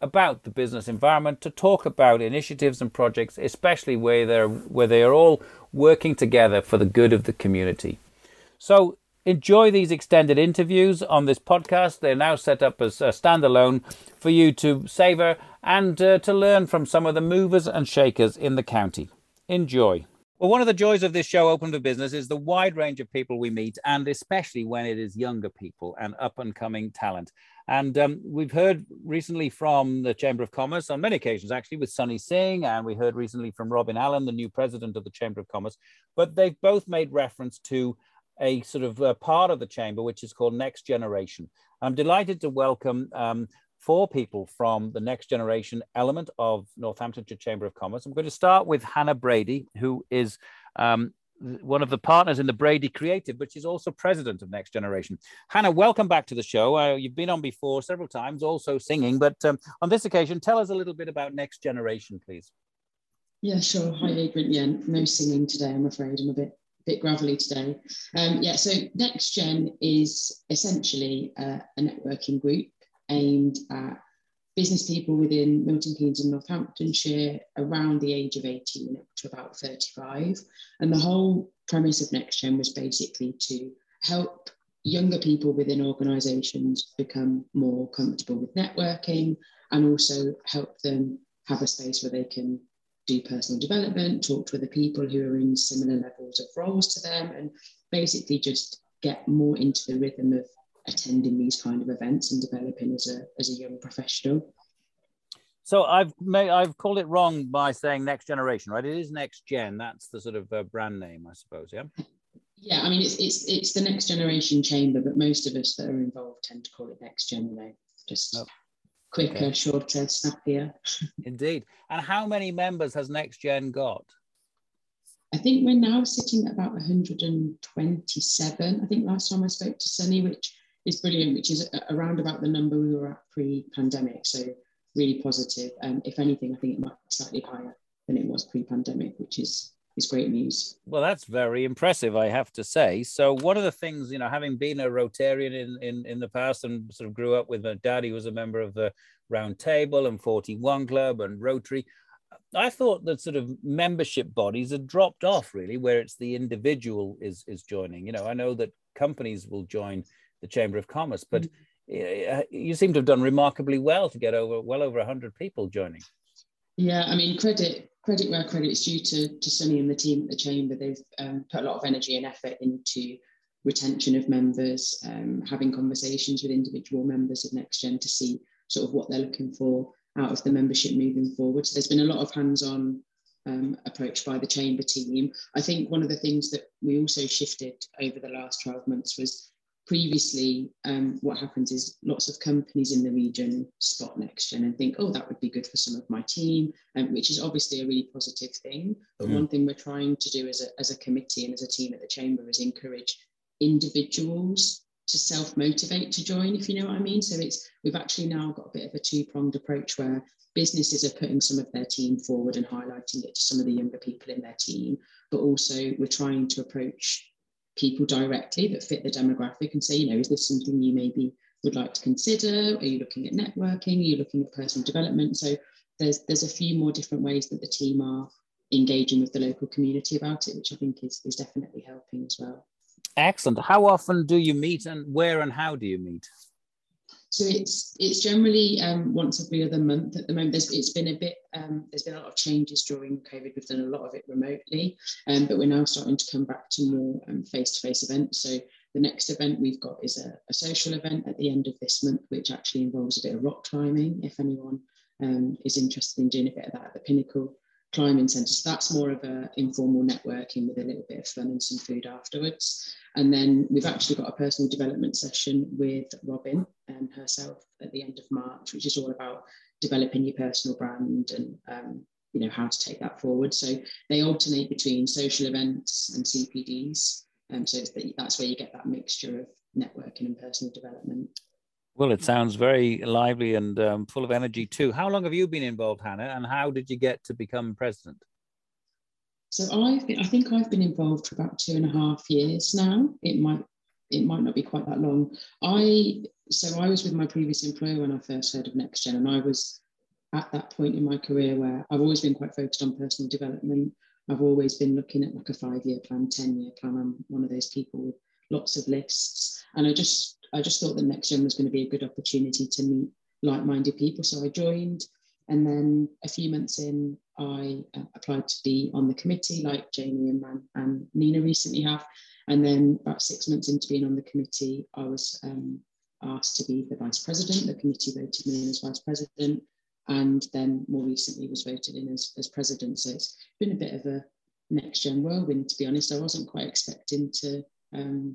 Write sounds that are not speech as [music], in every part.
about the business environment, to talk about initiatives and projects, especially where they're where they are all working together for the good of the community. So enjoy these extended interviews on this podcast. They're now set up as a standalone for you to savor and uh, to learn from some of the movers and shakers in the county. Enjoy. Well, one of the joys of this show, Open for Business, is the wide range of people we meet, and especially when it is younger people and up and coming talent. And um, we've heard recently from the Chamber of Commerce on many occasions, actually, with Sunny Singh, and we heard recently from Robin Allen, the new president of the Chamber of Commerce. But they've both made reference to a sort of a part of the chamber which is called Next Generation. I'm delighted to welcome um, four people from the Next Generation element of Northamptonshire Chamber of Commerce. I'm going to start with Hannah Brady, who is um, one of the partners in the Brady Creative, which is also president of Next Generation. Hannah, welcome back to the show. Uh, you've been on before several times, also singing, but um, on this occasion, tell us a little bit about Next Generation, please. Yeah, sure. Hi, Adrian. Yeah, no singing today, I'm afraid. I'm a bit bit gravelly today. Um, yeah, so Next Gen is essentially uh, a networking group aimed at business people within Milton Keynes and Northamptonshire around the age of 18 up to about 35. And the whole premise of NextGen was basically to help younger people within organisations become more comfortable with networking and also help them have a space where they can do personal development, talk to other people who are in similar levels of roles to them, and basically just get more into the rhythm of attending these kind of events and developing as a as a young professional. So I've made, I've called it wrong by saying next generation, right? It is next gen. That's the sort of uh, brand name, I suppose. Yeah. Yeah, I mean it's it's it's the next generation chamber, but most of us that are involved tend to call it next gen. Know, just oh. quicker, okay. shorter, snappier. [laughs] Indeed. And how many members has next gen got? I think we're now sitting at about 127. I think last time I spoke to Sunny, which is brilliant, which is around about the number we were at pre-pandemic. So really positive. Um, if anything, I think it might be slightly higher than it was pre-pandemic, which is is great news. Well, that's very impressive, I have to say. So, one of the things, you know, having been a Rotarian in in, in the past and sort of grew up with my dad, was a member of the Round Table and 41 Club and Rotary. I thought that sort of membership bodies had dropped off really, where it's the individual is is joining. You know, I know that companies will join the Chamber of Commerce, but mm-hmm. you seem to have done remarkably well to get over well over 100 people joining. Yeah, I mean, credit credit where credit's due to, to Sunny and the team at the Chamber. They've um, put a lot of energy and effort into retention of members, um, having conversations with individual members of NextGen to see sort of what they're looking for out of the membership moving forward. So there's been a lot of hands-on um, approach by the chamber team. I think one of the things that we also shifted over the last 12 months was previously um, what happens is lots of companies in the region spot NextGen and think, oh, that would be good for some of my team, um, which is obviously a really positive thing. But mm. one thing we're trying to do as a, as a committee and as a team at the chamber is encourage individuals to self-motivate to join, if you know what I mean. So it's we've actually now got a bit of a two-pronged approach where businesses are putting some of their team forward and highlighting it to some of the younger people in their team, but also we're trying to approach people directly that fit the demographic and say, you know, is this something you maybe would like to consider? Are you looking at networking? Are you looking at personal development? So there's there's a few more different ways that the team are engaging with the local community about it, which I think is, is definitely helping as well. Excellent. How often do you meet and where and how do you meet? So it's it's generally um, once every other month at the moment. There's, it's been a bit um, there's been a lot of changes during COVID. We've done a lot of it remotely, um, but we're now starting to come back to more face to face events. So the next event we've got is a, a, social event at the end of this month, which actually involves a bit of rock climbing. If anyone um, is interested in doing a bit of that at the Pinnacle climbing centre. So that's more of a informal networking with a little bit of fun and some food afterwards. And then we've actually got a personal development session with Robin and um, herself at the end of March, which is all about developing your personal brand and um, you know how to take that forward. So they alternate between social events and CPDs. Um, so that's where you get that mixture of networking and personal development. Well, it sounds very lively and um, full of energy too. How long have you been involved, Hannah, and how did you get to become president? So I've been, I think I've been involved for about two and a half years now. It might it might not be quite that long. I so I was with my previous employer when I first heard of NextGen, and I was at that point in my career where I've always been quite focused on personal development. I've always been looking at like a five-year plan, ten-year plan. I'm one of those people with lots of lists, and I just I just thought that Next Gen was going to be a good opportunity to meet like-minded people. So I joined, and then a few months in, I uh, applied to be on the committee, like Jamie and, and Nina recently have. And then about six months into being on the committee, I was um, asked to be the vice president. The committee voted me in as vice president, and then more recently was voted in as, as president. So it's been a bit of a next gen whirlwind, to be honest. I wasn't quite expecting to um,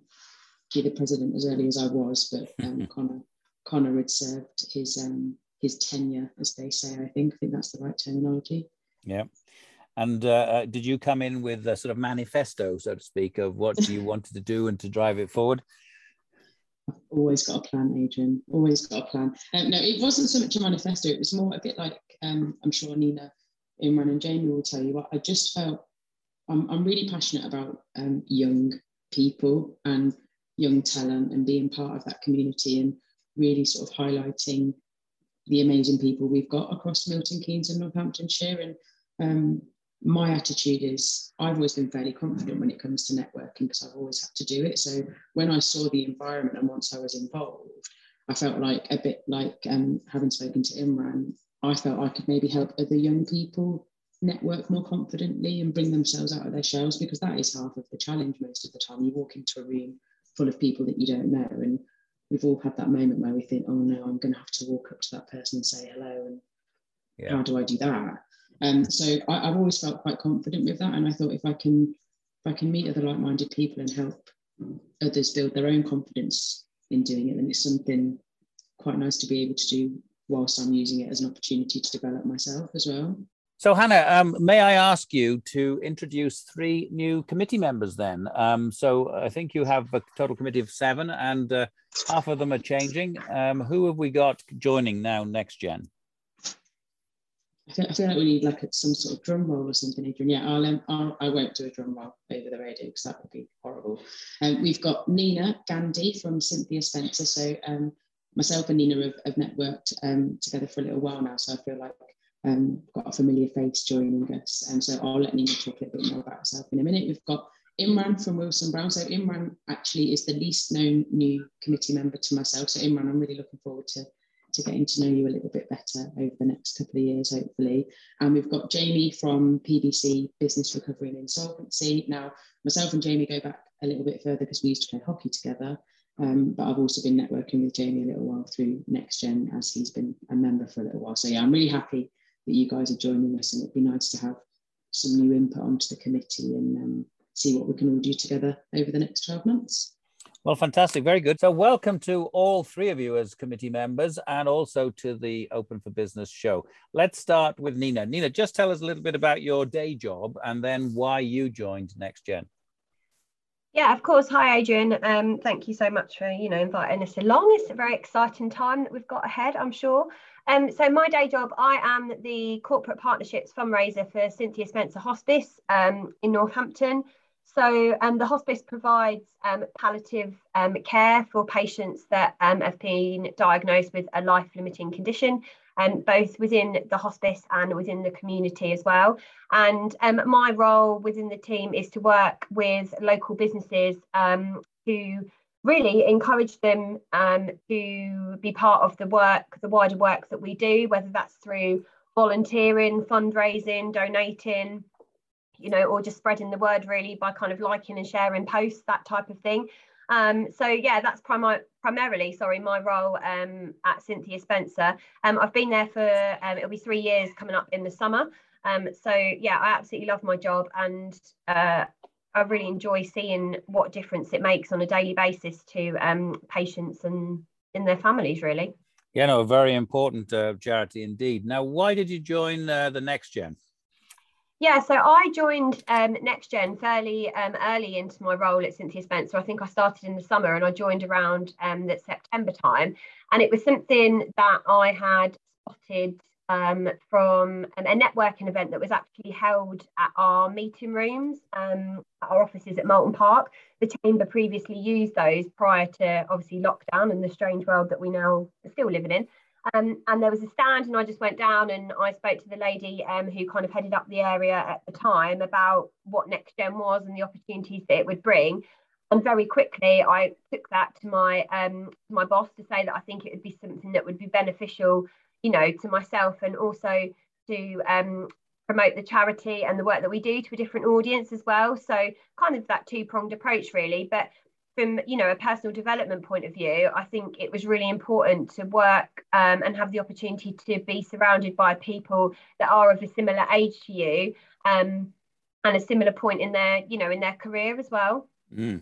be the president as early as I was, but um, [laughs] Connor Connor had served his um, his tenure, as they say. I think I think that's the right terminology. Yeah. And uh, uh, did you come in with a sort of manifesto, so to speak, of what you [laughs] wanted to do and to drive it forward? I've always got a plan, Adrian. Always got a plan. Um, no, it wasn't so much a manifesto. It was more a bit like um, I'm sure Nina, Imran, and Jamie will tell you. What I just felt I'm, I'm really passionate about um, young people and young talent and being part of that community and really sort of highlighting the amazing people we've got across Milton Keynes and Northamptonshire. And um, my attitude is I've always been fairly confident when it comes to networking because I've always had to do it. So when I saw the environment and once I was involved, I felt like a bit like um, having spoken to Imran, I felt I could maybe help other young people network more confidently and bring themselves out of their shells because that is half of the challenge most of the time. You walk into a room full of people that you don't know and we've all had that moment where we think, oh no, I'm going to have to walk up to that person and say hello. And yeah. how do I do that? Um, so I, have always felt quite confident with that. And I thought if I can, if I can meet other like-minded people and help others build their own confidence in doing it, then it's something quite nice to be able to do whilst I'm using it as an opportunity to develop myself as well. So, Hannah, um, may I ask you to introduce three new committee members then? Um, so, I think you have a total committee of seven, and uh, half of them are changing. Um, who have we got joining now, next gen? I feel, I feel like we need like a, some sort of drum roll or something, Adrian. Yeah, I'll, um, I'll, I won't do a drum roll over the radio because that would be horrible. Um, we've got Nina Gandhi from Cynthia Spencer. So um, myself and Nina have, have networked together for a little while now. So I feel like um, got a familiar face joining us. And so I'll let Nina talk a little bit more about herself in a minute. We've got Imran from Wilson Brown. So Imran actually is the least known new committee member to myself. So Imran, I'm really looking forward to, to getting to know you a little bit better over the next couple of years, hopefully. And we've got Jamie from PBC Business Recovery and Insolvency. Now, myself and Jamie go back a little bit further because we used to play hockey together. Um, but I've also been networking with Jamie a little while through NextGen as he's been a member for a little while. So yeah, I'm really happy that you guys are joining us, and it'd be nice to have some new input onto the committee and um, see what we can all do together over the next 12 months. Well, fantastic. Very good. So, welcome to all three of you as committee members and also to the Open for Business show. Let's start with Nina. Nina, just tell us a little bit about your day job and then why you joined NextGen. Yeah, of course. Hi, Adrian. Um, thank you so much for you know inviting us along. It's a very exciting time that we've got ahead, I'm sure. Um, so my day job, I am the corporate partnerships fundraiser for Cynthia Spencer Hospice um, in Northampton. So um, the hospice provides um, palliative um, care for patients that um, have been diagnosed with a life-limiting condition, both within the hospice and within the community as well. And my role within the team is to work with local businesses to really encourage them um, to be part of the work, the wider work that we do, whether that's through volunteering, fundraising, donating, you know, or just spreading the word really by kind of liking and sharing posts, that type of thing. Um, so yeah, that's primarily, sorry, my role um, at Cynthia Spencer. Um, I've been there for um, it'll be three years coming up in the summer. Um, so yeah, I absolutely love my job, and uh, I really enjoy seeing what difference it makes on a daily basis to um, patients and in their families, really. Yeah, no, a very important uh, charity indeed. Now, why did you join uh, the Next Gen? Yeah, so I joined um, Gen fairly um, early into my role at Cynthia Spencer. I think I started in the summer and I joined around um, the September time. And it was something that I had spotted um, from um, a networking event that was actually held at our meeting rooms, um, our offices at Moulton Park. The chamber previously used those prior to obviously lockdown and the strange world that we now are still living in. Um, and there was a stand, and I just went down and I spoke to the lady um, who kind of headed up the area at the time about what Next Gen was and the opportunities that it would bring. And very quickly, I took that to my um, my boss to say that I think it would be something that would be beneficial, you know, to myself and also to um, promote the charity and the work that we do to a different audience as well. So kind of that two pronged approach, really. But from you know a personal development point of view i think it was really important to work um, and have the opportunity to be surrounded by people that are of a similar age to you um, and a similar point in their you know in their career as well mm.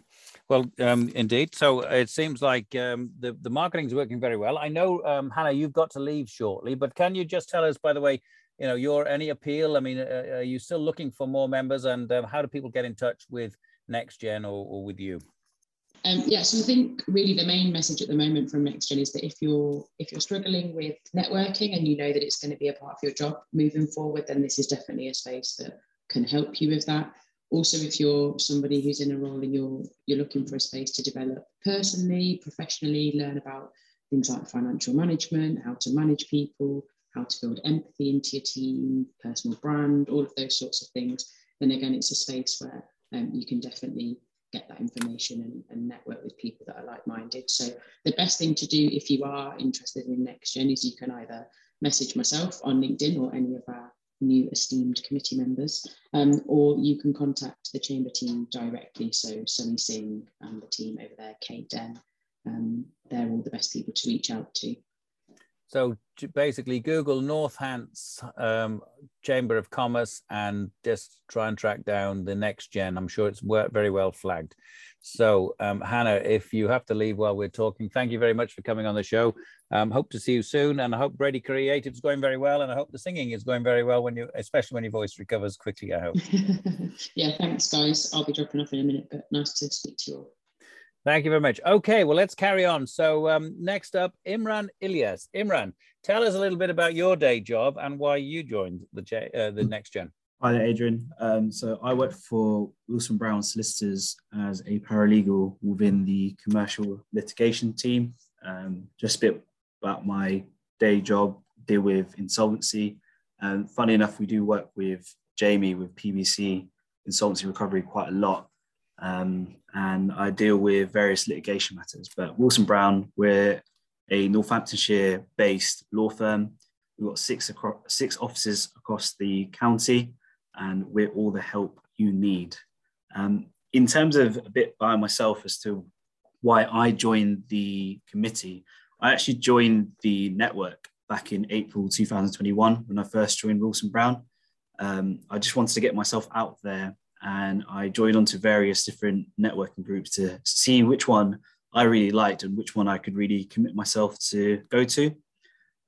well um, indeed so it seems like um, the, the marketing is working very well i know um, hannah you've got to leave shortly but can you just tell us by the way you know your any appeal i mean uh, are you still looking for more members and um, how do people get in touch with next gen or, or with you um, yeah, so I think really the main message at the moment from NextGen is that if you're if you're struggling with networking and you know that it's going to be a part of your job moving forward, then this is definitely a space that can help you with that. Also, if you're somebody who's in a role and you're you're looking for a space to develop personally, professionally, learn about things like financial management, how to manage people, how to build empathy into your team, personal brand, all of those sorts of things, then again, it's a space where um, you can definitely get that information and, and network with people that are like-minded. So the best thing to do if you are interested in next gen is you can either message myself on LinkedIn or any of our new esteemed committee members, um, or you can contact the chamber team directly. So Sunny Singh and the team over there, Kate Den, um, they're all the best people to reach out to. So basically, Google Northants um, Chamber of Commerce and just try and track down the next gen. I'm sure it's very well flagged. So, um, Hannah, if you have to leave while we're talking, thank you very much for coming on the show. Um, hope to see you soon, and I hope Brady Creative is going very well, and I hope the singing is going very well when you, especially when your voice recovers quickly. I hope. [laughs] yeah, thanks, guys. I'll be dropping off in a minute, but nice to speak to you all. Thank you very much. Okay, well, let's carry on. So um, next up, Imran Ilyas. Imran, tell us a little bit about your day job and why you joined the uh, the Next Gen. Hi there, Adrian. Um, so I work for Wilson Brown Solicitors as a paralegal within the commercial litigation team. Um, just a bit about my day job, deal with insolvency. And funny enough, we do work with Jamie with PBC insolvency recovery quite a lot. Um, and I deal with various litigation matters. But Wilson Brown, we're a Northamptonshire based law firm. We've got six, across, six offices across the county, and we're all the help you need. Um, in terms of a bit by myself as to why I joined the committee, I actually joined the network back in April 2021 when I first joined Wilson Brown. Um, I just wanted to get myself out there and I joined onto various different networking groups to see which one I really liked and which one I could really commit myself to go to.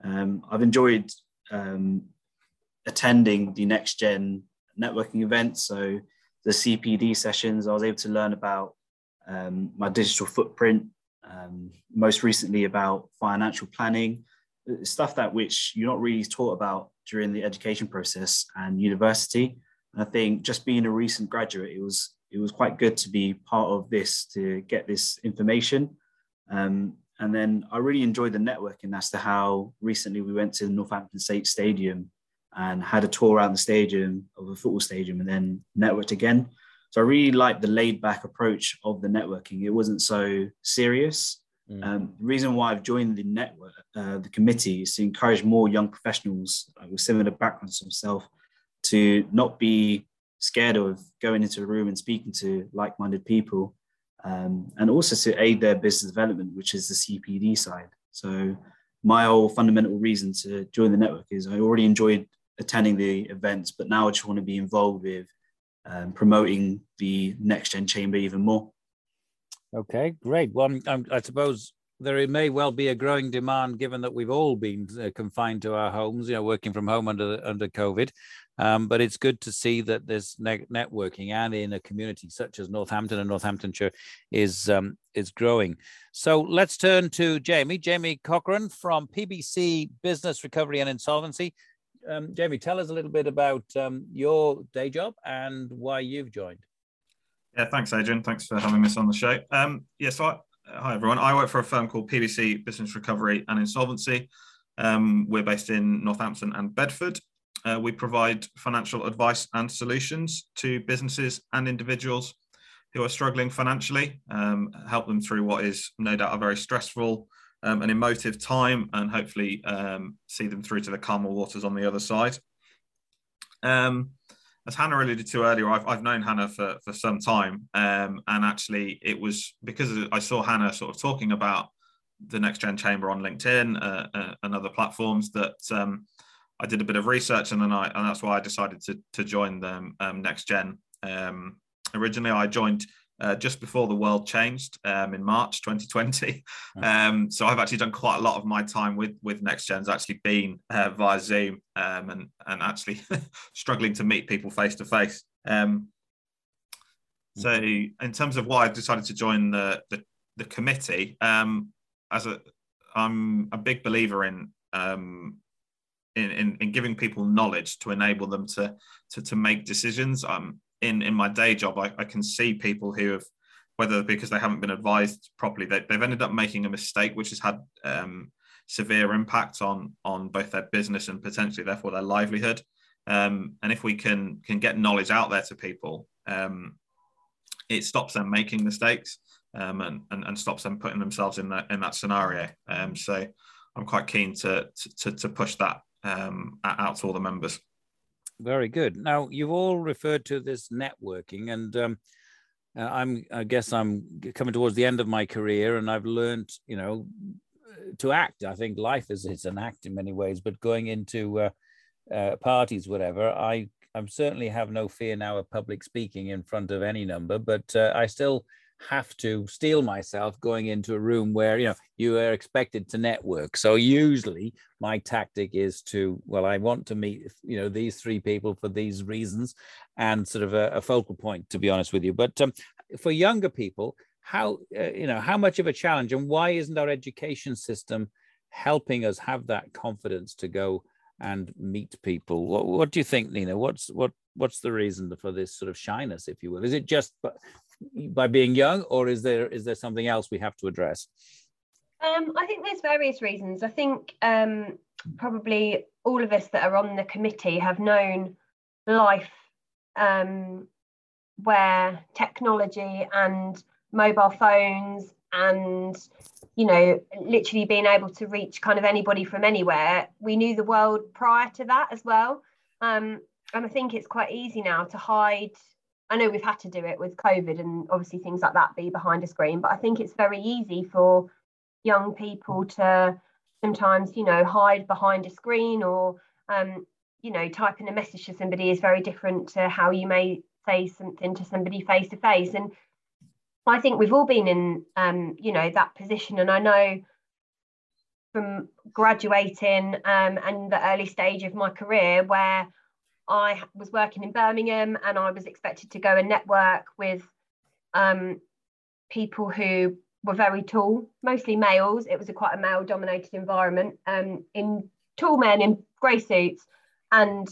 Um, I've enjoyed um, attending the next gen networking events. So the CPD sessions, I was able to learn about um, my digital footprint, um, most recently about financial planning, stuff that which you're not really taught about during the education process and university. And I think just being a recent graduate, it was it was quite good to be part of this to get this information. Um, and then I really enjoyed the networking as to how recently we went to the Northampton State Stadium and had a tour around the stadium of a football stadium and then networked again. So I really liked the laid back approach of the networking. It wasn't so serious. Mm. Um, the reason why I've joined the network, uh, the committee, is to encourage more young professionals with similar backgrounds to myself to not be scared of going into a room and speaking to like-minded people um, and also to aid their business development which is the cpd side so my whole fundamental reason to join the network is i already enjoyed attending the events but now i just want to be involved with um, promoting the next gen chamber even more okay great well i suppose there may well be a growing demand given that we've all been uh, confined to our homes, you know, working from home under under COVID. Um, but it's good to see that there's ne- networking and in a community such as Northampton and Northamptonshire is um, is growing. So let's turn to Jamie, Jamie Cochran from PBC Business Recovery and Insolvency. Um, Jamie, tell us a little bit about um, your day job and why you've joined. Yeah, thanks, Adrian. Thanks for having us on the show. Um, yeah, so hi everyone. I work for a firm called PBC Business Recovery and Insolvency. Um, we're based in Northampton and Bedford. Uh, we provide financial advice and solutions to businesses and individuals who are struggling financially, um, help them through what is no doubt a very stressful um, and emotive time, and hopefully um, see them through to the calmer waters on the other side. Um, as Hannah alluded to earlier, I've, I've known Hannah for, for some time. Um, and actually, it was because I saw Hannah sort of talking about the Next Gen Chamber on LinkedIn uh, uh, and other platforms that um, I did a bit of research, and then I and that's why I decided to to join them um, Next Gen. Originally, I joined uh, just before the world changed um, in March 2020. [laughs] Um, so I've actually done quite a lot of my time with with Next Gen's actually been uh, via Zoom um, and and actually [laughs] struggling to meet people face to face. So in terms of why I've decided to join the the, the committee, um, as a I'm a big believer in um, in, in, in, giving people knowledge to enable them to to, to make decisions. Um, in in my day job, I, I can see people who have whether because they haven't been advised properly, they, have ended up making a mistake, which has had um, severe impact on on both their business and potentially therefore their livelihood. Um, and if we can can get knowledge out there to people, um, it stops them making mistakes um, and, and, and stops them putting themselves in that in that scenario. Um, so I'm quite keen to to, to push that um, out to all the members. Very good. Now you've all referred to this networking, and um, uh, I'm I guess I'm coming towards the end of my career, and I've learned, you know, to act. I think life is it's an act in many ways, but going into uh, uh, parties, whatever, I I certainly have no fear now of public speaking in front of any number, but uh, I still have to steel myself going into a room where you know you are expected to network. So usually my tactic is to well i want to meet you know these three people for these reasons and sort of a, a focal point to be honest with you. But um, for younger people how uh, you know how much of a challenge and why isn't our education system helping us have that confidence to go and meet people? What, what do you think nina? What's what what's the reason for this sort of shyness if you will? Is it just by being young, or is there is there something else we have to address? Um, I think there's various reasons. I think um, probably all of us that are on the committee have known life um, where technology and mobile phones and you know literally being able to reach kind of anybody from anywhere we knew the world prior to that as well um, and i think it's quite easy now to hide I know we've had to do it with COVID and obviously things like that be behind a screen, but I think it's very easy for young people to sometimes, you know, hide behind a screen or, um, you know, typing a message to somebody is very different to how you may say something to somebody face to face. And I think we've all been in, um, you know, that position. And I know from graduating um, and the early stage of my career where I was working in Birmingham and I was expected to go and network with um, people who were very tall, mostly males. It was a quite a male dominated environment um, in tall men in grey suits. And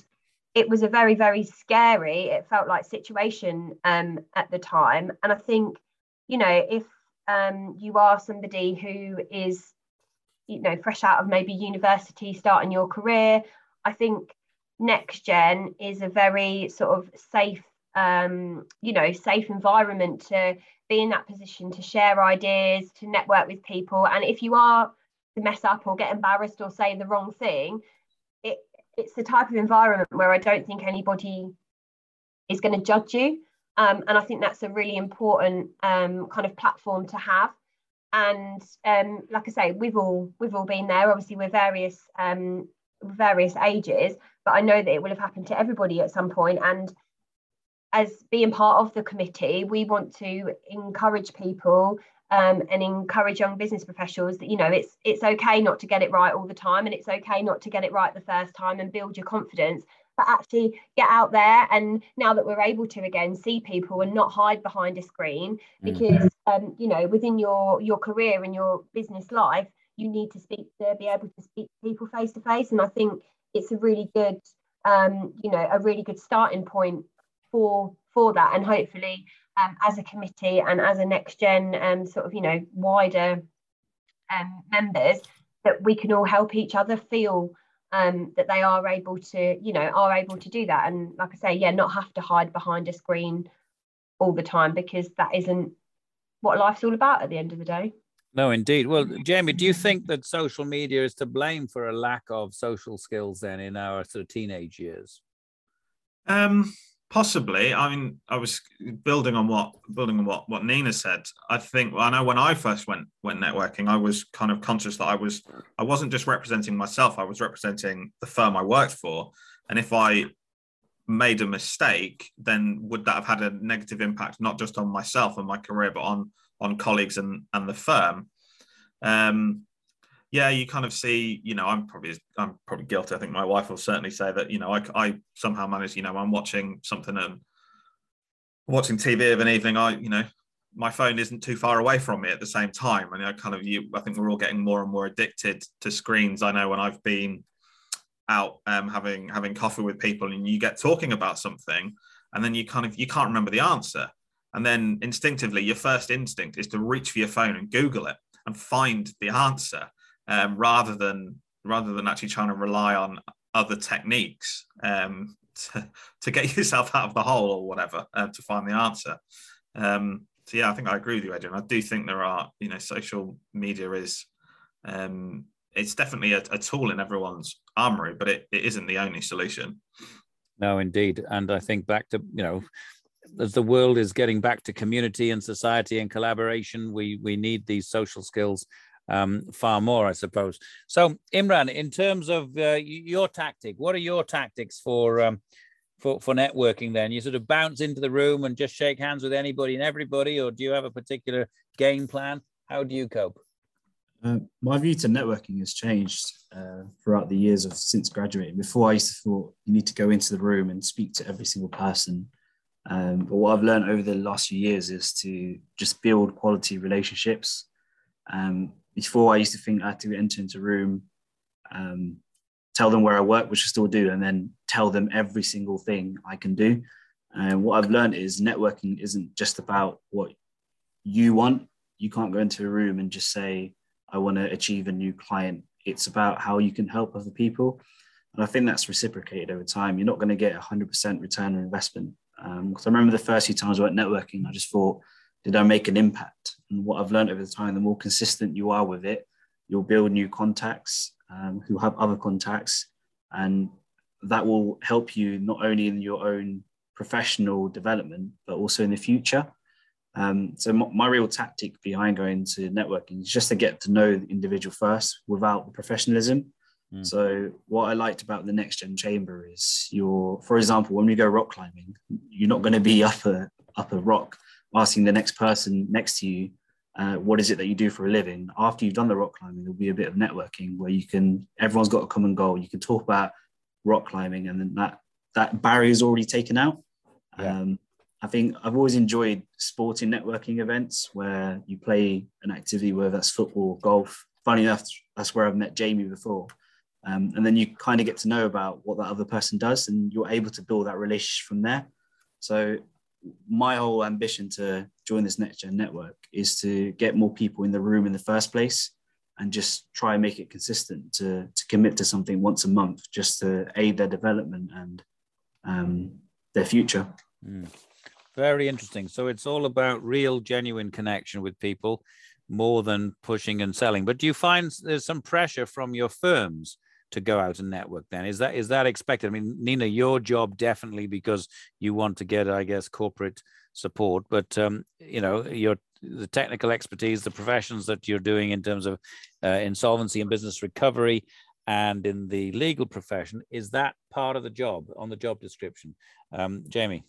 it was a very, very scary, it felt like situation um, at the time. And I think, you know, if um, you are somebody who is, you know, fresh out of maybe university, starting your career, I think next gen is a very sort of safe um, you know safe environment to be in that position to share ideas to network with people. And if you are to mess up or get embarrassed or say the wrong thing it it's the type of environment where i don't think anybody is going to judge you. Um, and i think that's a really important um, kind of platform to have. And um, like i say we've all we've all been there. Obviously we're various um, various ages but I know that it will have happened to everybody at some point. And as being part of the committee, we want to encourage people um, and encourage young business professionals that you know it's it's okay not to get it right all the time, and it's okay not to get it right the first time, and build your confidence. But actually get out there, and now that we're able to again see people and not hide behind a screen, mm. because um, you know within your your career and your business life, you need to speak to be able to speak to people face to face, and I think it's a really good um, you know a really good starting point for for that. And hopefully um, as a committee and as a next gen um, sort of you know wider um, members that we can all help each other feel um, that they are able to you know are able to do that. And like I say yeah not have to hide behind a screen all the time because that isn't what life's all about at the end of the day. No, indeed. Well, Jamie, do you think that social media is to blame for a lack of social skills then in our sort of teenage years? Um, Possibly. I mean, I was building on what building on what what Nina said. I think I know when I first went went networking, I was kind of conscious that I was I wasn't just representing myself. I was representing the firm I worked for, and if I made a mistake, then would that have had a negative impact not just on myself and my career, but on on colleagues and and the firm? Um, yeah, you kind of see, you know, I'm probably I'm probably guilty. I think my wife will certainly say that, you know, I, I somehow manage, you know, I'm watching something and watching TV of an evening. I, you know, my phone isn't too far away from me at the same time, and I kind of you. I think we're all getting more and more addicted to screens. I know when I've been out um, having having coffee with people, and you get talking about something, and then you kind of you can't remember the answer, and then instinctively your first instinct is to reach for your phone and Google it and find the answer um, rather than rather than actually trying to rely on other techniques um, [laughs] to, to get [laughs] yourself out of the hole or whatever uh, to find the answer. Um, so yeah, I think I agree with you, Adrian. I do think there are, you know, social media is um, it's definitely a, a, tool in everyone's armory, but it, it isn't the only solution. No, indeed. And I think back to, you know, as the world is getting back to community and society and collaboration, we we need these social skills um, far more, I suppose. So, Imran, in terms of uh, your tactic, what are your tactics for um, for for networking? Then you sort of bounce into the room and just shake hands with anybody and everybody, or do you have a particular game plan? How do you cope? Uh, my view to networking has changed uh, throughout the years of since graduating. Before, I used to thought you need to go into the room and speak to every single person. Um, but what I've learned over the last few years is to just build quality relationships. Um, before I used to think I had to enter into a room, um, tell them where I work, which I still do, and then tell them every single thing I can do. And what I've learned is networking isn't just about what you want. You can't go into a room and just say, I want to achieve a new client. It's about how you can help other people. And I think that's reciprocated over time. You're not going to get 100% return on investment. Because um, I remember the first few times I went networking, I just thought, did I make an impact? And what I've learned over the time, the more consistent you are with it, you'll build new contacts um, who have other contacts, and that will help you not only in your own professional development, but also in the future. Um, so my, my, real tactic behind going to networking is just to get to know the individual first without the professionalism. Mm. So what I liked about the next gen chamber is you're, for example, when we go rock climbing, you're not going to be [laughs] up a up a rock asking the next person next to you, uh, what is it that you do for a living? After you've done the rock climbing, there'll be a bit of networking where you can, everyone's got a common goal. You can talk about rock climbing and then that, that barrier is already taken out. Yeah. Um, I think I've always enjoyed sporting networking events where you play an activity, whether that's football, golf. Funny enough, that's where I've met Jamie before. Um, and then you kind of get to know about what that other person does and you're able to build that relationship from there. So my whole ambition to join this next gen network is to get more people in the room in the first place and just try and make it consistent to, to commit to something once a month just to aid their development and um, their future. Mm. Very interesting. So it's all about real, genuine connection with people more than pushing and selling. But do you find there's some pressure from your firms to go out and network then? Is that is that expected? I mean nina your job definitely because you want to get i guess corporate support but um, you know your the technical expertise the professions that you're doing in terms of uh, insolvency and business recovery and in the legal profession is that part of the job on the job description? Um, jamie?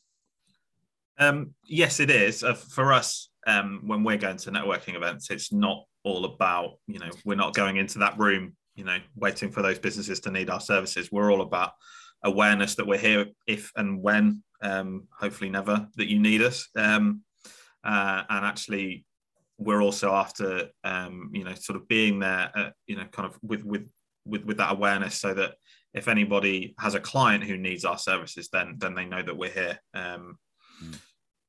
Um, yes, it is. Uh, for us, um, when we're going to networking events, it's not all about, you know, we're not going into that room, you know, waiting for those businesses to need our services. We're all about awareness that we're here if and when, um, hopefully never, that you need us. Um, uh, and actually, we're also after, um, you know, sort of being there, uh, you know, kind of with with with with that awareness, so that if anybody has a client who needs our services, then then they know that we're here. Um, mm.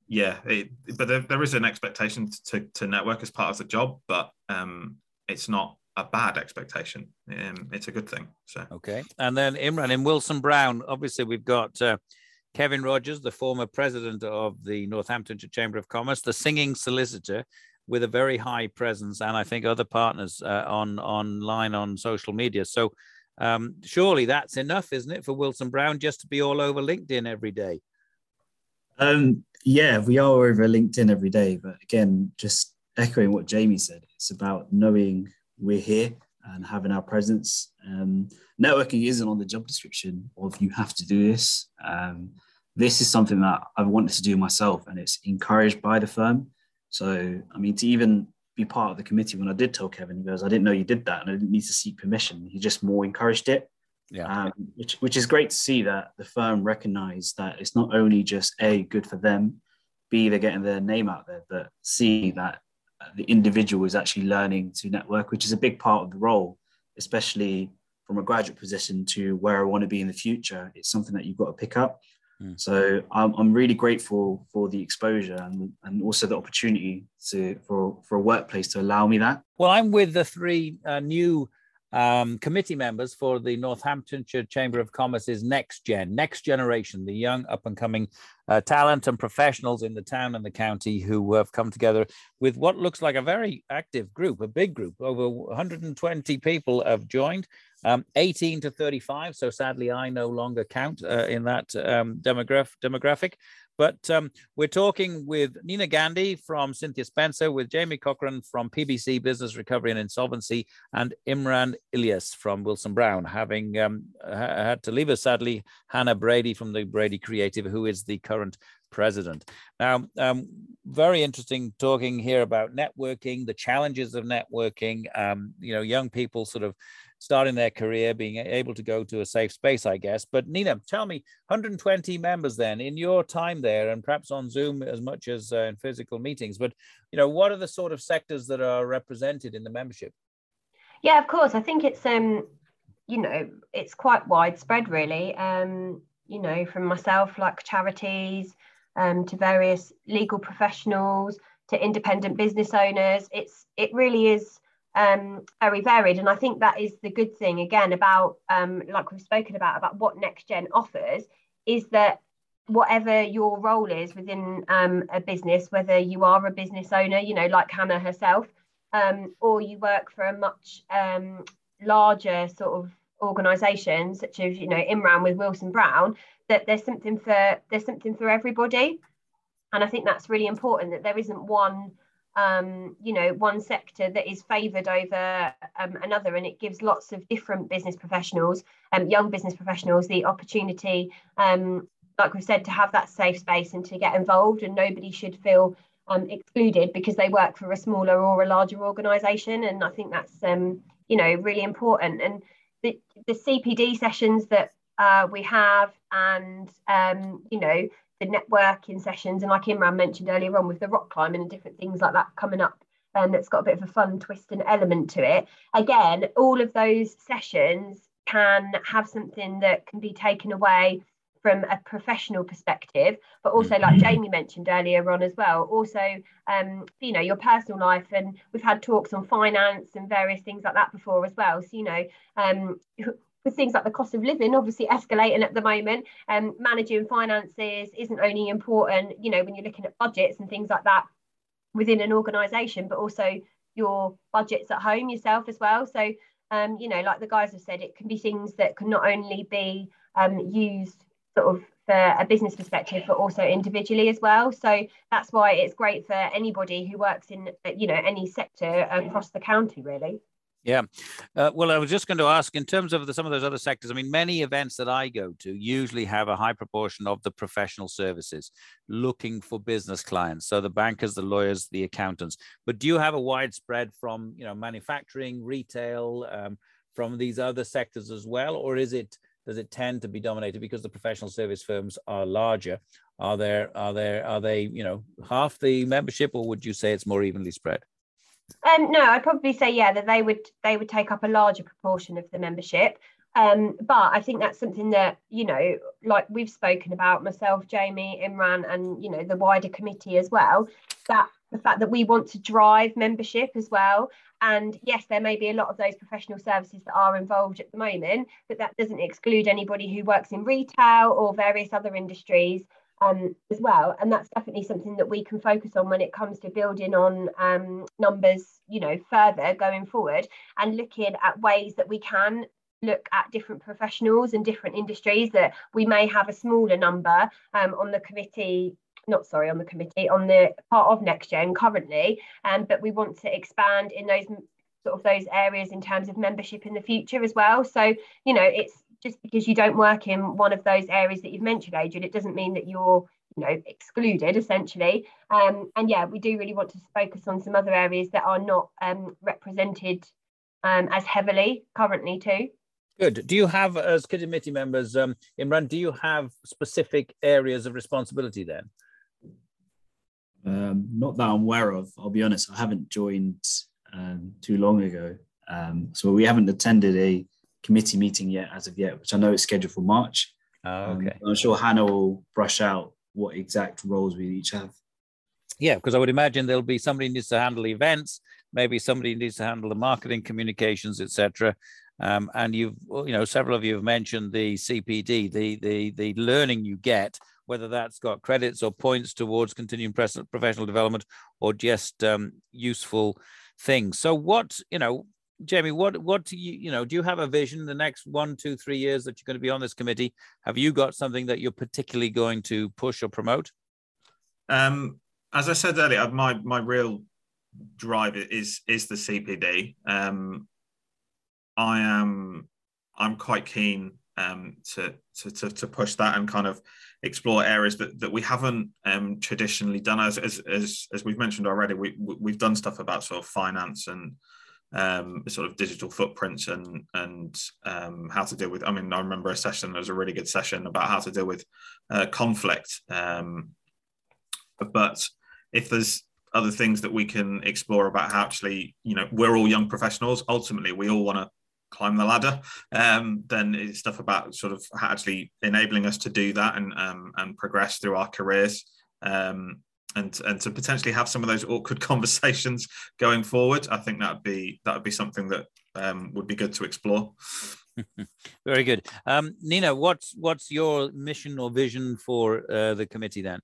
Yeah, it, but there, there is an expectation to, to network as part of the job, but um, it's not a bad expectation. Um, it's a good thing. So okay, and then Imran in Wilson Brown. Obviously, we've got uh, Kevin Rogers, the former president of the Northamptonshire Chamber of Commerce, the singing solicitor with a very high presence, and I think other partners uh, on online on social media. So um, surely that's enough, isn't it, for Wilson Brown just to be all over LinkedIn every day? Um, yeah, we are over LinkedIn every day, but again, just echoing what Jamie said, it's about knowing we're here and having our presence. Um, networking isn't on the job description of you have to do this. Um, this is something that I've wanted to do myself, and it's encouraged by the firm. So, I mean, to even be part of the committee, when I did tell Kevin, he goes, "I didn't know you did that, and I didn't need to seek permission." He just more encouraged it. Yeah. Um, which, which is great to see that the firm recognize that it's not only just a good for them, b they're getting their name out there, but c that the individual is actually learning to network, which is a big part of the role, especially from a graduate position to where I want to be in the future. It's something that you've got to pick up. Mm. So I'm, I'm really grateful for the exposure and, and also the opportunity to for, for a workplace to allow me that. Well, I'm with the three uh, new um, committee members for the Northamptonshire Chamber of Commerce's Next Gen, Next Generation, the young up and coming uh, talent and professionals in the town and the county who have come together with what looks like a very active group, a big group. Over 120 people have joined, um, 18 to 35. So sadly, I no longer count uh, in that um, demograph- demographic. But um, we're talking with Nina Gandhi from Cynthia Spencer, with Jamie Cochran from PBC Business Recovery and Insolvency, and Imran Ilyas from Wilson Brown, having um, had to leave us sadly, Hannah Brady from the Brady Creative, who is the current president. Now, um, very interesting talking here about networking, the challenges of networking. Um, you know, young people sort of starting their career, being able to go to a safe space, I guess. But Nina, tell me, 120 members then in your time there, and perhaps on Zoom as much as uh, in physical meetings. But you know, what are the sort of sectors that are represented in the membership? Yeah, of course. I think it's um, you know, it's quite widespread, really. Um, you know, from myself, like charities, um, to various legal professionals, to independent business owners. It's it really is um, very varied. And I think that is the good thing again about, um, like we've spoken about, about what Next Gen offers, is that whatever your role is within um, a business, whether you are a business owner, you know, like Hannah herself, um, or you work for a much um, larger sort of organisation, such as you know Imran with Wilson Brown, that there's something for there's something for everybody, and I think that's really important that there isn't one um, you know, one sector that is favoured over um, another, and it gives lots of different business professionals, um, young business professionals, the opportunity, um, like we've said, to have that safe space and to get involved, and nobody should feel um, excluded because they work for a smaller or a larger organisation, and I think that's um, you know really important. And the the CPD sessions that uh, we have, and you know the networking sessions and like Imran mentioned earlier on with the rock climbing and different things like that coming up and um, that's got a bit of a fun twist and element to it again all of those sessions can have something that can be taken away from a professional perspective but also like mm-hmm. jamie mentioned earlier on as well also um, you know your personal life and we've had talks on finance and various things like that before as well so you know um, with things like the cost of living obviously escalating at the moment. And um, managing finances isn't only important you know when you're looking at budgets and things like that within an organization but also your budgets at home yourself as well. So um, you know like the guys have said it can be things that can not only be um, used sort of for a business perspective but also individually as well. So that's why it's great for anybody who works in you know any sector across the county really Yeah. Uh, well, I was just going to ask in terms of the, some of those other sectors. I mean, many events that I go to usually have a high proportion of the professional services looking for business clients. So the bankers, the lawyers, the accountants. But do you have a widespread from, you know, manufacturing, retail, um, from these other sectors as well? Or is it, does it tend to be dominated because the professional service firms are larger? Are there, are there, are they, you know, half the membership or would you say it's more evenly spread? Um, no, I'd probably say yeah that they would they would take up a larger proportion of the membership. Um, but I think that's something that you know, like we've spoken about myself, Jamie, Imran, and you know the wider committee as well. That the fact that we want to drive membership as well. And yes, there may be a lot of those professional services that are involved at the moment, but that doesn't exclude anybody who works in retail or various other industries um, as well. And that's definitely something that we can focus on when it comes to building on um, numbers, you know, further going forward and looking at ways that we can look at different professionals and different industries that we may have a smaller number um, on the committee not sorry on the committee on the part of next gen currently um, but we want to expand in those sort of those areas in terms of membership in the future as well so you know it's just because you don't work in one of those areas that you've mentioned, Adrian, it doesn't mean that you're you know excluded essentially. Um, and yeah we do really want to focus on some other areas that are not um, represented um, as heavily currently too. Good. Do you have as committee members um, imran do you have specific areas of responsibility then? Um, not that i'm aware of i'll be honest. I haven't joined um, too long ago. Um, so we haven't attended a committee meeting yet as of yet, which I know is scheduled for March. Oh, um, okay. Um, I'm sure Hannah will brush out what exact roles we each have. Yeah, because I would imagine there'll be somebody needs to handle events, maybe somebody needs to handle the marketing, communications, etc. Um, and you've, you know, several of you have mentioned the CPD, the the the learning you get, whether that's got credits or points towards continuing professional development or just um, useful things. So, what you know, Jamie, what what do you you know? Do you have a vision the next one, two, three years that you're going to be on this committee? Have you got something that you're particularly going to push or promote? Um, as I said earlier, my my real drive is is the CPD. Um, I am I'm quite keen um, to, to, to to push that and kind of explore areas that, that we haven't um, traditionally done. As, as as as we've mentioned already, we we've done stuff about sort of finance and um, sort of digital footprints and and um, how to deal with. I mean, I remember a session. There was a really good session about how to deal with uh, conflict. Um, but if there's other things that we can explore about how actually, you know, we're all young professionals. Ultimately, we all want to climb the ladder. Um, then it's stuff about sort of actually enabling us to do that and um, and progress through our careers. Um, and and to potentially have some of those awkward [laughs] conversations going forward, I think that would be that would be something that um, would be good to explore. [laughs] Very good, um, Nina. What's what's your mission or vision for uh, the committee then,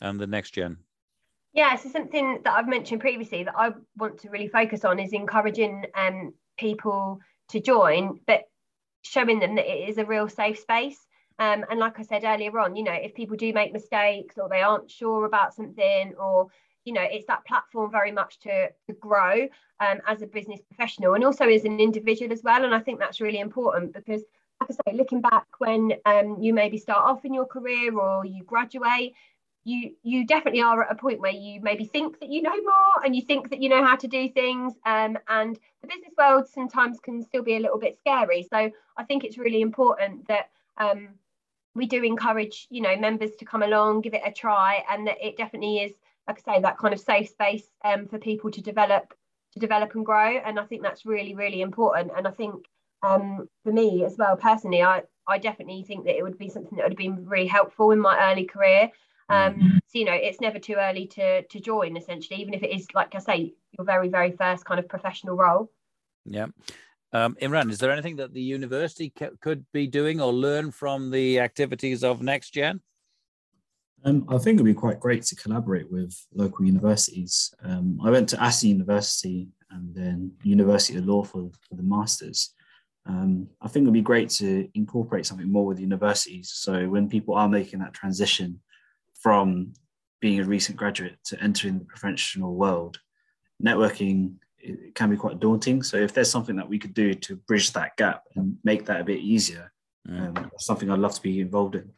and the next gen? Yeah, so something that I've mentioned previously that I want to really focus on is encouraging um, people to join, but showing them that it is a real safe space. Um, and like I said earlier on, you know, if people do make mistakes or they aren't sure about something, or you know, it's that platform very much to, to grow um, as a business professional and also as an individual as well. And I think that's really important because, like I say, looking back when um, you maybe start off in your career or you graduate, you you definitely are at a point where you maybe think that you know more and you think that you know how to do things um, and the business world sometimes can still be a little bit scary so i think it's really important that um, we do encourage you know members to come along give it a try and that it definitely is like i say that kind of safe space um, for people to develop to develop and grow. And i think that's really really important. And i think um, for me as well personally i i definitely think that it would be something that would have been really helpful in my early career. Um, mm-hmm. so you know it's never too early to to join essentially even if it is like i say your very very first kind of professional role. Yeah um, Imran, is there anything that the university could be doing or learn from the activities of NextGen? Um, I think it'd be quite great to collaborate with local universities. Um, I went to Assey University and then University of Law for, for the masters. Um, I think it'd be great to incorporate something more with universities. So when people are making that transition from being a recent graduate to entering the professional world, networking it can be quite daunting. So if there's something that we could do to bridge that gap and make that a bit easier, mm. um, something I'd love to be involved in.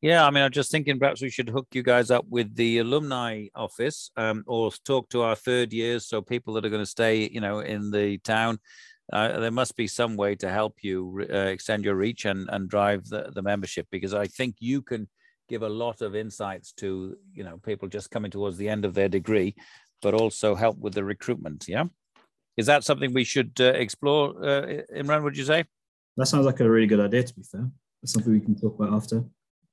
Yeah, I mean, I'm just thinking perhaps we should hook you guys up with the alumni office um, or talk to our third years. So people that are going to stay, you know, in the town, uh, there must be some way to help you uh, extend your reach and, and drive the, the membership because I think you can give a lot of insights to, you know, people just coming towards the end of their degree, but also help with the recruitment. Yeah. Is that something we should uh, explore, uh, Imran, would you say? That sounds like a really good idea, to be fair. That's something we can talk about after.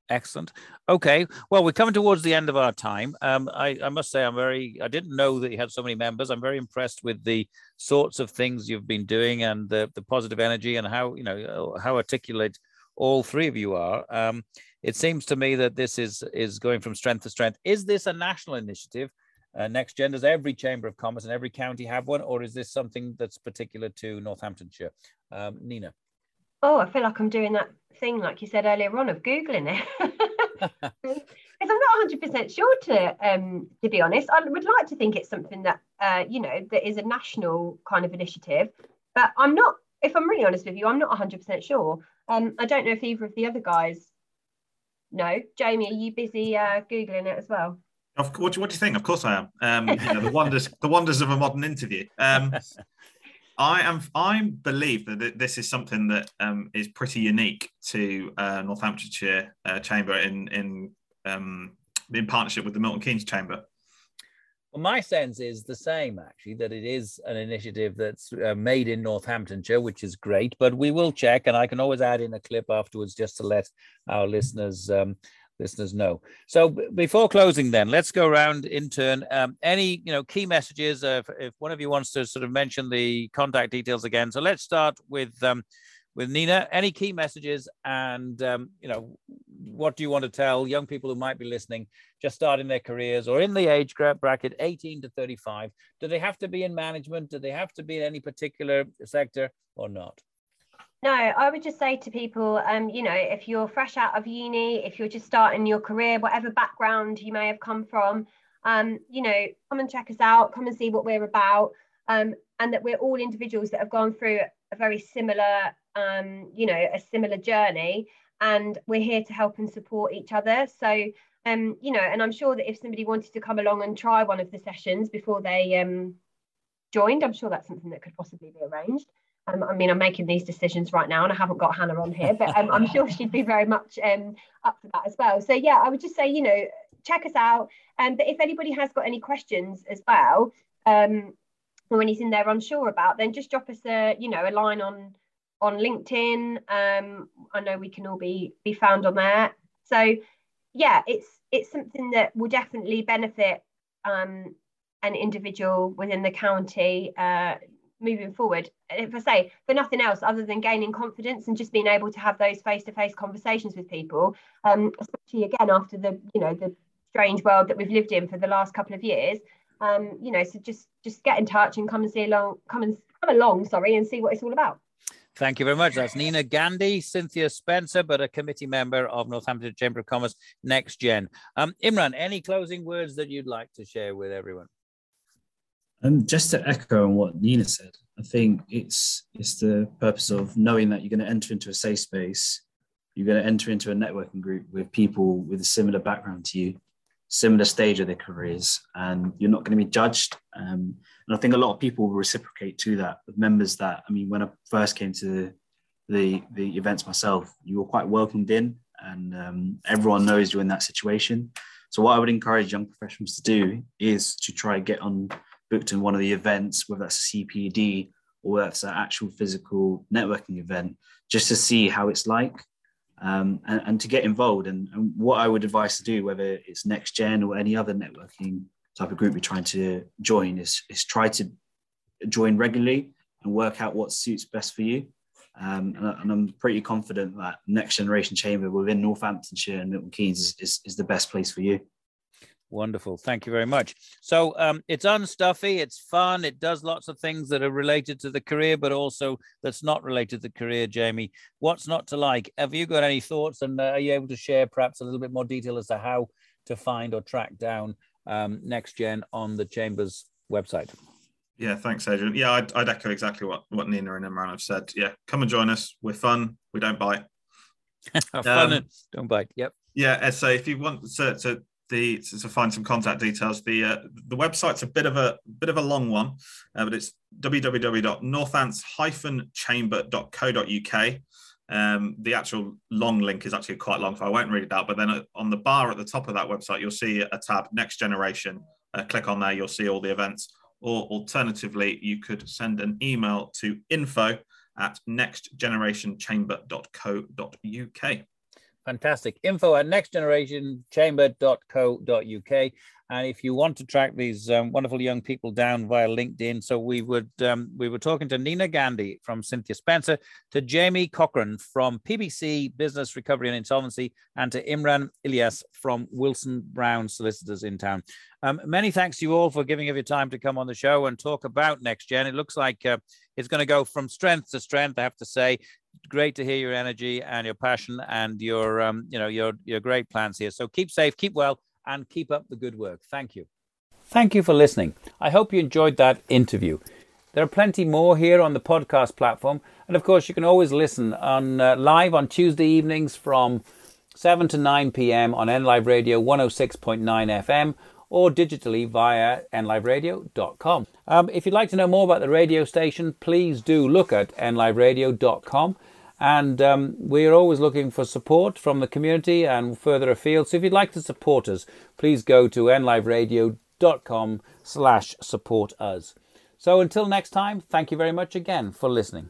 Excellent. Okay. Well, we're coming towards the end of our time. Um, I, I, must say, I'm very, I didn't know that you had so many members. I'm very impressed with the sorts of things you've been doing and the, the positive energy and how, you know, how articulate all three of you are. Um, it seems to me that this is, is going from strength to strength. Is this a national initiative? Uh, Next Gen, does every Chamber of Commerce and every county have one, or is this something that's particular to Northamptonshire? Um, Nina. Oh, I feel like I'm doing that thing, like you said earlier on, of googling it. [laughs] Because I'm not 100% sure to, um, to be honest. I would like to think it's something that, uh, you know, that is a national kind of initiative, but I'm not. If I'm really honest with you, I'm not 100% sure. Um, I don't know if either of the other guys know. Jamie, are you busy uh, googling it as well? Of, what, what do you think? Of course I am. Um, you know, the wonders, the wonders of a modern interview. Um, [laughs] I am. I believe that this is something that um, is pretty unique to uh, Northamptonshire uh, Chamber in in um, in partnership with the Milton Keynes Chamber. Well, my sense is the same, actually, that it is an initiative that's uh, made in Northamptonshire, which is great. But we will check, and I can always add in a clip afterwards just to let our listeners um, listeners know. So before closing, then let's go around in turn. Um, any you know key messages? Uh, if, if, one of you wants to sort of mention the contact details again. So let's start with um, with Nina. Any key messages, and um, you know what do you want to tell young people who might be listening, just starting their careers or in the age bracket 18 to 35? Do they have to be in management? Do they have to be in any particular sector or not? No, I would just say to people, um, you know, if you're fresh out of uni, if you're just starting your career, whatever background you may have come from, um, you know, come and check us out, come and see what we're about, um, and that we're all individuals that have gone through a very similar, um, you know, a similar journey, and we're here to help and support each other. So, um, you know, and I'm sure that if somebody wanted to come along and try one of the sessions before they um, joined, I'm sure that's something that could possibly be arranged. Um, I mean, I'm making these decisions right now, and I haven't got Hannah on here, but um, I'm sure [laughs] she'd be very much um, up for that as well. So yeah, I would just say, you know, check us out. Um, but if anybody has got any questions as well, um, or anything they're unsure about, then just drop us a, you know, a line on on LinkedIn. Um, I know we can all be be found on there. So yeah, it's it's something that will definitely benefit um, an individual within the county. Uh, moving forward if i say for nothing else other than gaining confidence and just being able to have those face-to-face conversations with people um, especially again after the you know the strange world that we've lived in for the last couple of years um, you know so just just get in touch and come and see along come and come along sorry and see what it's all about Thank you very much. That's Nina Gandhi, Cynthia Spencer, but a committee member of Northampton Chamber of Commerce Next Gen. Um, Imran, any closing words that you'd like to share with everyone? And just to echo on what Nina said, I think it's it's the purpose of knowing that you're going to enter into a safe space, you're going to enter into a networking group with people with a similar background to you, similar stage of their careers, and you're not going to be judged. Um, and I think a lot of people will reciprocate to that with members that I mean, when I first came to the the events myself, you were quite welcomed in, and um, everyone knows you're in that situation. So what I would encourage young professionals to do is to try get on booked in one of the events, whether that's a CPD or whether that's an actual physical networking event, just to see how it's like um, and, and, to get involved. And, and, what I would advise to do, whether it's next gen or any other networking type of group you're trying to join, is, is try to join regularly and work out what suits best for you. Um, and, and, I'm pretty confident that next generation chamber within Northamptonshire and Milton Keynes is, is, is the best place for you. Wonderful. Thank you very much. So um, it's unstuffy, it's fun, it does lots of things that are related to the career, but also that's not related to the career, Jamie. What's not to like? Have you got any thoughts and uh, are you able to share perhaps a little bit more detail as to how to find or track down um, Next Gen on the Chamber's website? Yeah, thanks, Adrian. Yeah, I'd, I'd, echo exactly what, what Nina and Imran have said. Yeah, come and join us. We're fun. We don't bite. [laughs] fun um, don't bite. Yep. Yeah. So if you want to, to the to, find some contact details, the uh, the website's a bit of a bit of a long one, uh, but it's www.northants-chamber.co.uk. Um, the actual long link is actually quite long, so I won't read it out. But then uh, on the bar at the top of that website, you'll see a tab, Next Generation. Uh, click on there, you'll see all the events. Or alternatively, you could send an email to info at nextgenerationchamber.co.uk. Fantastic. Info at nextgenerationchamber.co.uk. And if you want to track these um, wonderful young people down via LinkedIn, so we would um, we were talking to Nina Gandhi from Cynthia Spencer, to Jamie Cochran from PBC Business Recovery and Insolvency, and to Imran Ilyas from Wilson Browne Solicitors in town. Um, many thanks to you all for giving of your time to come on the show and talk about Next Gen. It looks like uh, it's going to go from strength to strength. I have to say, great to hear your energy and your passion and your um, you know your your great plans here. So keep safe, keep well and keep up the good work. Thank you. Thank you for listening. I hope you enjoyed that interview. There are plenty more here on the podcast platform, and of course, you can always listen on uh, live on Tuesday evenings from 7 to 9 p.m. on NLive Radio 106.9 FM or digitally via nliveradio.com. Um, if you'd like to know more about the radio station, please do look at nliveradio.com. And um, we're always looking for support from the community and further afield. So if you'd like to support us, please go to nliveradio.com slash support us. So until next time, thank you very much again for listening.